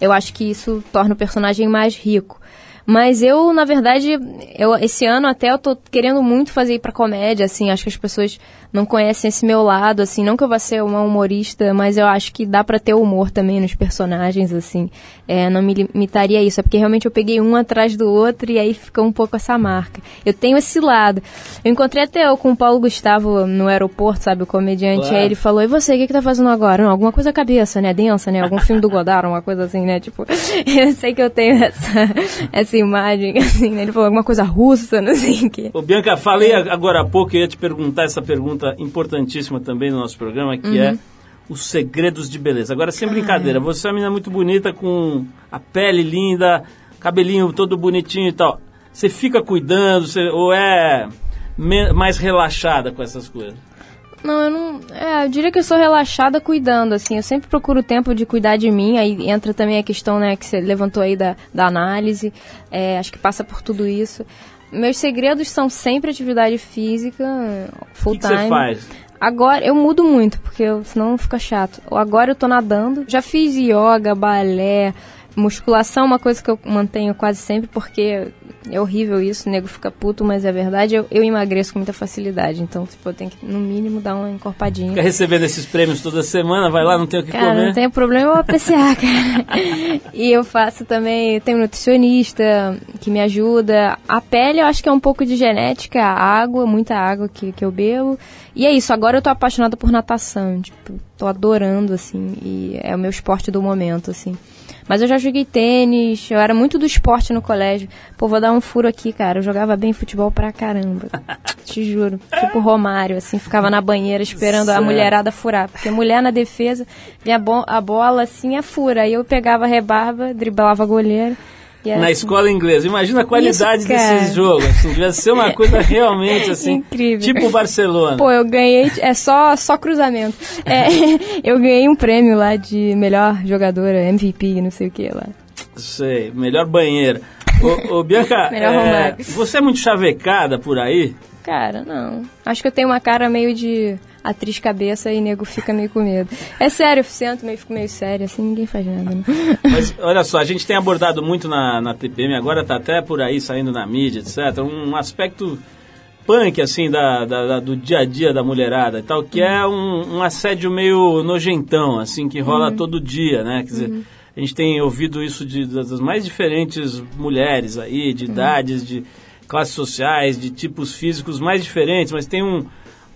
Eu acho que isso torna o personagem mais rico. Mas eu, na verdade, eu, esse ano até eu tô querendo muito fazer ir pra comédia, assim, acho que as pessoas não conhecem esse meu lado, assim, não que eu vá ser uma humorista, mas eu acho que dá pra ter humor também nos personagens, assim, é, não me limitaria a isso, é porque realmente eu peguei um atrás do outro e aí ficou um pouco essa marca. Eu tenho esse lado. Eu encontrei até eu com o Paulo Gustavo no aeroporto, sabe, o comediante, Claro. aí ele falou, e você, o que que tá fazendo agora? Não, alguma coisa cabeça, né, densa, né, algum filme do Godard, uma coisa assim, né, tipo, eu sei que eu tenho essa, essa imagem, assim, né, ele falou alguma coisa russa, não sei o quê. Ô, Bianca, falei agora há pouco, eu ia te perguntar essa pergunta importantíssima também no nosso programa, que é os segredos de beleza. Agora, sem brincadeira, você é uma menina muito bonita, com a pele linda, cabelinho todo bonitinho e tal. Você fica cuidando, você- ou é mais relaxada com essas coisas? Não, eu não. É, eu diria que eu sou relaxada cuidando, assim. Eu sempre procuro tempo de cuidar de mim. Aí entra também a questão, né, que você levantou aí da, da análise. É, acho que passa por tudo isso. Meus segredos são sempre atividade física, O full que, que time. você faz? Agora, eu mudo muito, porque eu, senão fica chato. Agora eu tô nadando. Já fiz yoga, balé, musculação, uma coisa que eu mantenho quase sempre, porque é horrível isso, o nego fica puto, mas é verdade. Eu, eu emagreço com muita facilidade, então, tipo, eu tenho que, no mínimo, dar uma encorpadinha. Fica recebendo esses prêmios toda semana, vai lá, não tem o que Cara, comer. não tem problema eu APCA, cara. e eu faço também, tenho um nutricionista que me ajuda. A pele eu acho que é um pouco de genética, água, muita água que, que eu bebo. E é isso, agora eu tô apaixonada por natação, tipo, tô adorando, assim, e é o meu esporte do momento, assim. Mas eu já joguei tênis, eu era muito do esporte no colégio. Pô, vou dar um furo aqui, cara. Eu jogava bem futebol pra caramba. Te juro. Tipo Romário, assim, ficava na banheira esperando a Certo. mulherada furar. Porque mulher na defesa, vinha a, bo- a bola assim, é fura. Aí eu pegava a rebarba, driblava a goleira É na escola inglesa. Imagina a qualidade Isso, cara. desse jogo. Assim, devia ser uma coisa realmente assim. Incrível. Tipo o Barcelona. Pô, eu ganhei. É só, só cruzamento. É, eu ganhei um prêmio lá de melhor jogadora, MVP, não sei o que lá. Sei, melhor banheira. Ô, ô, Bianca, é, você é muito chavecada por aí? Cara, não. Acho que eu tenho uma cara meio de atriz cabeça e nego fica meio com medo. É sério, eu sento meio, fico meio sério, assim, ninguém faz nada. Né? Mas olha só, a gente tem abordado muito na, na TPM, agora tá até por aí saindo na mídia, etc. Um aspecto punk, assim, da, da- da- do dia a dia da mulherada e tal, que é um, um assédio meio nojentão, assim, que rola todo dia, né? Quer dizer, a gente tem ouvido isso de, das das mais diferentes mulheres aí, de idades, de classes sociais, de tipos físicos mais diferentes, mas tem um,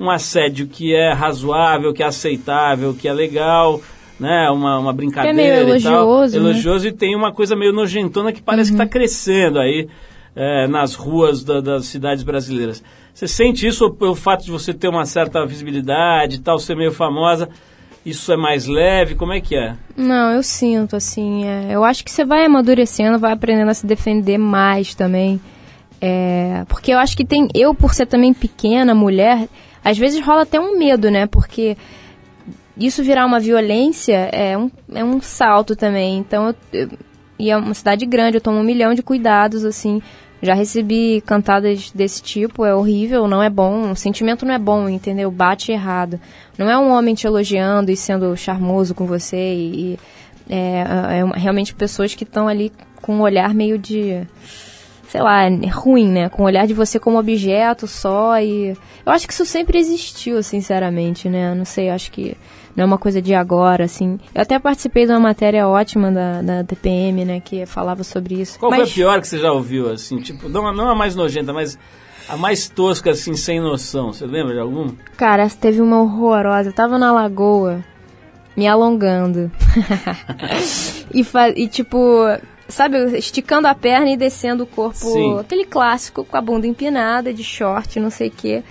um assédio que é razoável, que é aceitável, que é legal, né? Uma, uma brincadeira meio e tal. elogioso, né? Elogioso e tem uma coisa meio nojentona que parece que está crescendo aí é, nas ruas da- das cidades brasileiras. Você sente isso pelo fato de você ter uma certa visibilidade e tal, ser meio famosa, isso é mais leve? Como é que é? Não, eu sinto, assim. é, eu acho que você vai amadurecendo, vai aprendendo a se defender mais também. É, porque eu acho que tem. Eu, por ser também pequena, mulher, às vezes rola até um medo, né? Porque isso virar uma violência é um, é um salto também. Então, eu, eu- e é uma cidade grande, eu tomo um milhão de cuidados, assim. Já recebi cantadas desse tipo, é horrível, não é bom. O sentimento não é bom, entendeu? Bate errado. Não é um homem te elogiando e sendo charmoso com você e. e é, é uma- realmente pessoas que estão ali com um olhar meio de sei lá, ruim, né? Com o olhar de você como objeto só e... Eu acho que isso sempre existiu, sinceramente, né? Não sei, acho que não é uma coisa de agora, assim. Eu até participei de uma matéria ótima da, da TPM, né? Que falava sobre isso. Qual Mas, foi a pior que você já ouviu, assim? Tipo, não, a- não a mais nojenta, mas a mais tosca, assim, sem noção. Você lembra de alguma? cara, essa teve uma horrorosa. Eu tava na lagoa, me alongando. e, e, tipo... Sabe, esticando a perna e descendo o corpo, Sim. aquele clássico, com a bunda empinada, de short, não sei o quê.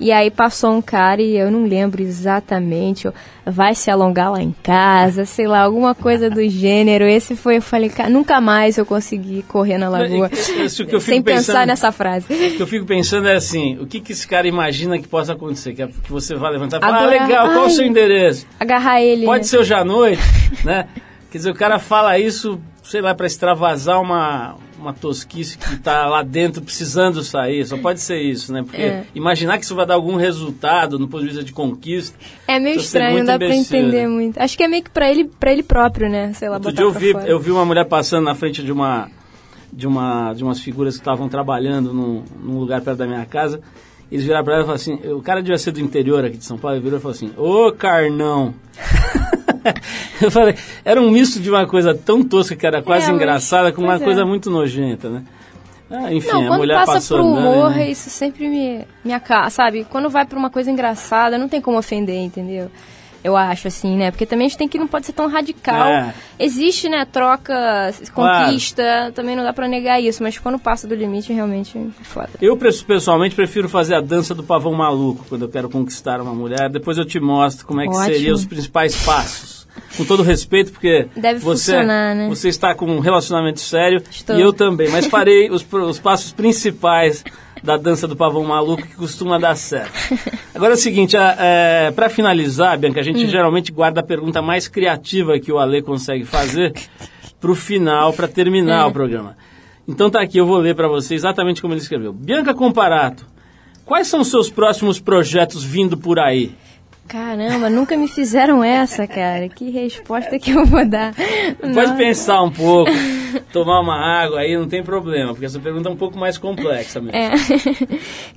E aí passou um cara e eu não lembro exatamente, vai se alongar lá em casa, sei lá, alguma coisa do gênero. Esse foi, eu falei, cara, nunca mais eu consegui correr na lagoa. Isso que eu fico sem pensar pensando- nessa frase. O que eu fico pensando é assim, o que, que esse cara imagina que possa acontecer? Que, é- que você vai levantar e falar, ah, legal, qual o seu endereço? Agarrar ele. Pode né? ser hoje à noite, né? Quer dizer, o cara fala isso, sei lá, para extravasar uma, uma tosquice que tá lá dentro precisando sair. Só pode ser isso, né? Porque É. imaginar que isso vai dar algum resultado no ponto de vista de conquista. É meio estranho, não dá imbecil, entender né? muito. Acho que é meio que pra ele, pra ele próprio, né? Sei lá, Outro dia eu vi, fora. eu vi uma mulher passando na frente de uma de uma de umas figuras que estavam trabalhando num, num lugar perto da minha casa. Eles viraram pra ela e falaram assim, o cara devia ser do interior aqui de São Paulo, ele virou e falou assim, ô carnão. eu falei, era um misto de uma coisa tão tosca que era quase É, engraçada com uma é. coisa muito nojenta, né? Ah, enfim, Não, a quando mulher passa passou pro humor, né? isso sempre me, me acaba, sabe? Quando vai pra uma coisa engraçada, não tem como ofender, entendeu? Eu acho, assim, né? Porque também a gente tem que não pode ser tão radical. É. Existe, né, troca, Claro. conquista, também não dá pra negar isso, mas quando passa do limite, realmente é foda. Eu, pessoalmente, prefiro fazer a dança do pavão maluco quando eu quero conquistar uma mulher. Depois eu te mostro como é que seriam os principais passos. Com todo respeito, porque Deve você, né? você está com um relacionamento sério Estou. e eu também. Mas farei os, os passos principais da dança do pavão maluco que costuma dar certo. Agora é o seguinte, para finalizar, Bianca, a Hum. gente geralmente guarda a pergunta mais criativa que o Ale consegue fazer para o final, para terminar É. o programa. Então tá aqui, eu vou ler para você exatamente como ele escreveu. Bianca Comparato, quais são os seus próximos projetos vindo por aí? Caramba, nunca me fizeram essa, cara. Que resposta que eu vou dar? Pode Nossa. pensar um pouco, tomar uma água aí, não tem problema, porque essa pergunta é um pouco mais complexa mesmo. É.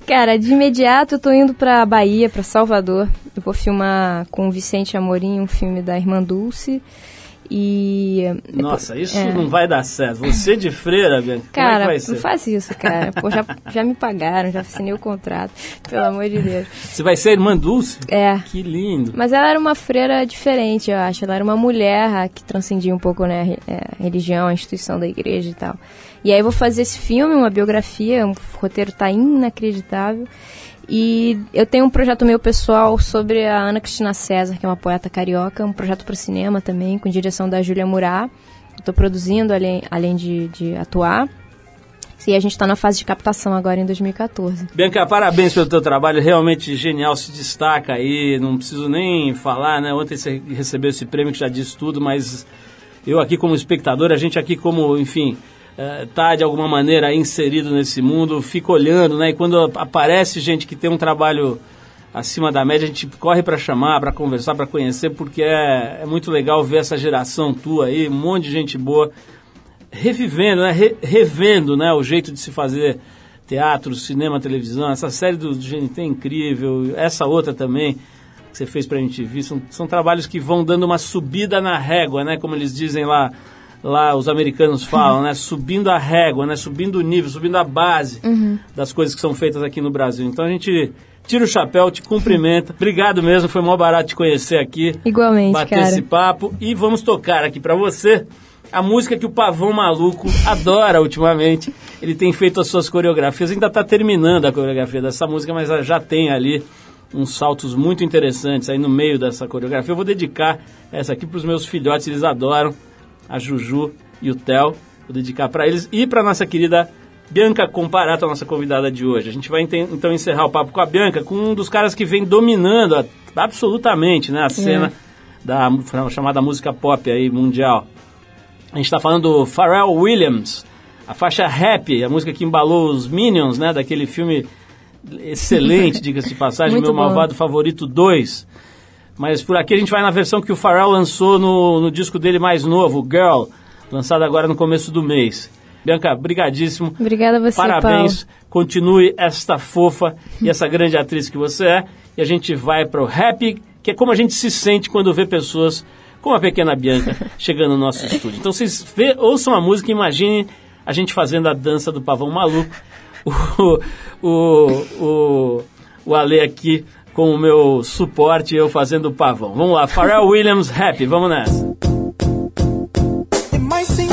Cara, de imediato eu tô indo pra Bahia, pra Salvador. Eu vou filmar com o Vicente Amorim um filme da Irmã Dulce. E. Nossa, isso É. não vai dar certo. Você de freira, Bianca, como é Cara, não faz isso, cara. Pô, já, já me pagaram, já assinei o contrato. Pelo amor de Deus. Você vai ser irmã Dulce? É. Que lindo. Mas ela era uma freira diferente, eu acho. Ela era uma mulher que transcendia um pouco né, a é, a religião, a instituição da igreja e tal. E aí eu vou fazer esse filme, uma biografia, um roteiro tá inacreditável. E eu tenho um projeto meu pessoal sobre a Ana Cristina César, que é uma poeta carioca, um projeto para cinema também, com direção da Júlia Murat. Estou produzindo além, além de, de atuar. E a gente está na fase de captação agora em 2014. Bianca, parabéns pelo teu trabalho, realmente genial, se destaca aí, não preciso nem falar, né? Ontem você recebeu esse prêmio que já disse tudo, mas eu aqui como espectador, a gente aqui como, enfim, eh, tá de alguma maneira inserido nesse mundo, fica olhando, né? E quando aparece gente que tem um trabalho acima da média, a gente corre para chamar, para conversar, para conhecer, porque é, é muito legal ver essa geração tua aí, um monte de gente boa revivendo, né? Re- revendo, né? O jeito de se fazer teatro, cinema, televisão. Essa série do GNT é incrível, essa outra também que você fez para a MTV, são, são trabalhos que vão dando uma subida na régua, né? Como eles dizem lá, lá os americanos falam, né? Subindo a régua, né? Subindo o nível, subindo a base das coisas que são feitas aqui no Brasil. Então a gente tira o chapéu, te cumprimenta. Obrigado mesmo, foi mó barato te conhecer aqui. Igualmente, bater cara. esse papo e vamos tocar aqui pra você a música que o Pavão Maluco adora ultimamente. Ele tem feito as suas coreografias, ainda está terminando a coreografia dessa música, mas já tem ali uns saltos muito interessantes aí no meio dessa coreografia. Eu vou dedicar essa aqui para os meus filhotes, eles adoram, a Juju e o Theo. Vou dedicar para eles e para nossa querida Bianca Comparato, a nossa convidada de hoje. A gente vai então encerrar o papo com a Bianca, com um dos caras que vem dominando absolutamente né, a cena da mu- chamada música pop aí mundial. A gente está falando do Pharrell Williams, a faixa Happy, a música que embalou os Minions, né, daquele filme excelente, diga-se de passagem, meu bom. malvado favorito 2. Mas por aqui a gente vai na versão que o Pharrell lançou no, no disco dele mais novo, Girl, lançado agora no começo do mês. Bianca, brigadíssimo. Obrigada a você, Parabéns, continue esta fofa e essa grande atriz que você é. E a gente vai para o Happy, que é como a gente se sente quando vê pessoas como a pequena Bianca chegando no nosso estúdio. Então vocês vê, ouçam a música e imaginem a gente fazendo a dança do pavão maluco. O, o, o, o Ale aqui com o meu suporte eu fazendo pavão. Vamos lá, Pharrell Williams Happy, vamos nessa. It might seem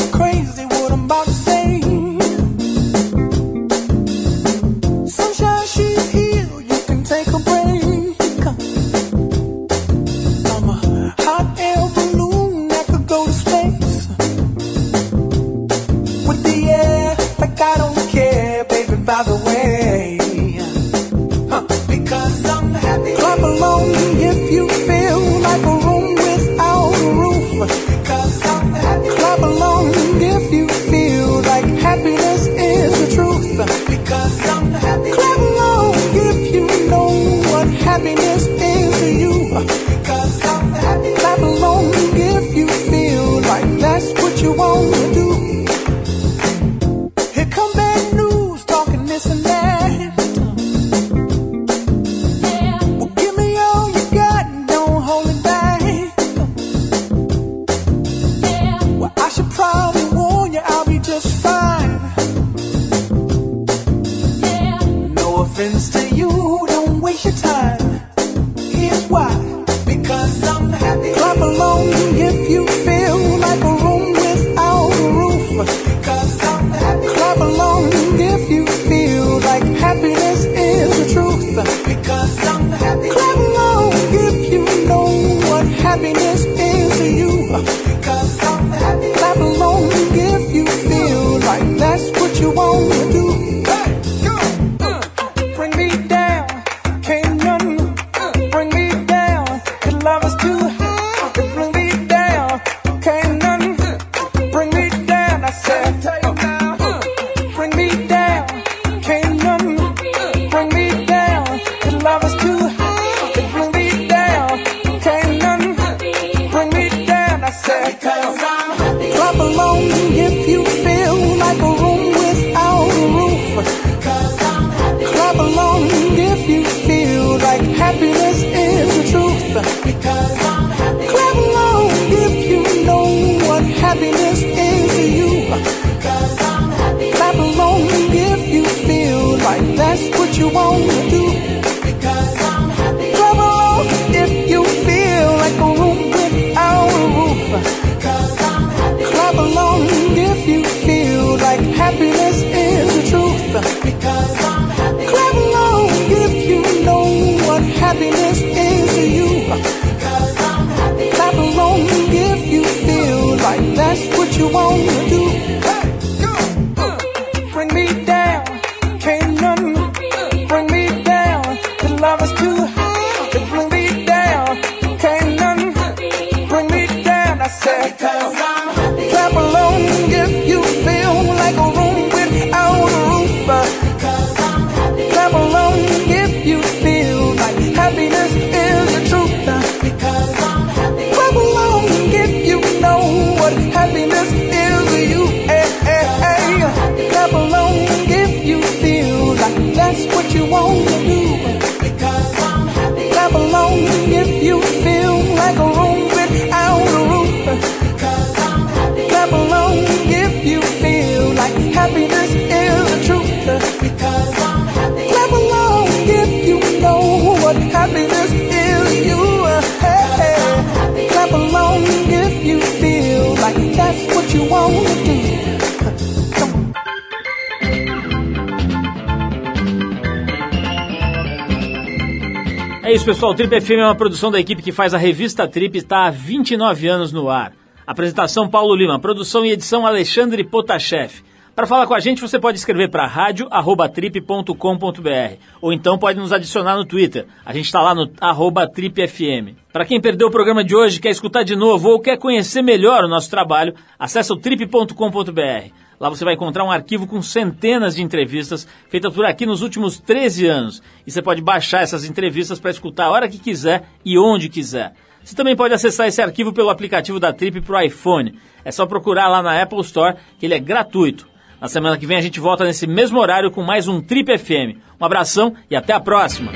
isso, pessoal. O Trip FM é uma produção da equipe que faz a revista Trip está há 29 anos no ar. Apresentação Paulo Lima, produção e edição Alexandre Potashev. Para falar com a gente, você pode escrever para rádio@trip.com.br ou então pode nos adicionar no Twitter. A gente está lá no tripfm. Para quem perdeu o programa de hoje, quer escutar de novo ou quer conhecer melhor o nosso trabalho, acesse o trip.com.br. Lá você vai encontrar um arquivo com centenas de entrevistas feitas por aqui nos últimos 13 anos. E você pode baixar essas entrevistas para escutar a hora que quiser e onde quiser. Você também pode acessar esse arquivo pelo aplicativo da Trip para o iPhone. É só procurar lá na Apple Store, que ele é gratuito. Na semana que vem a gente volta nesse mesmo horário com mais um Trip FM. Um abração e até a próxima!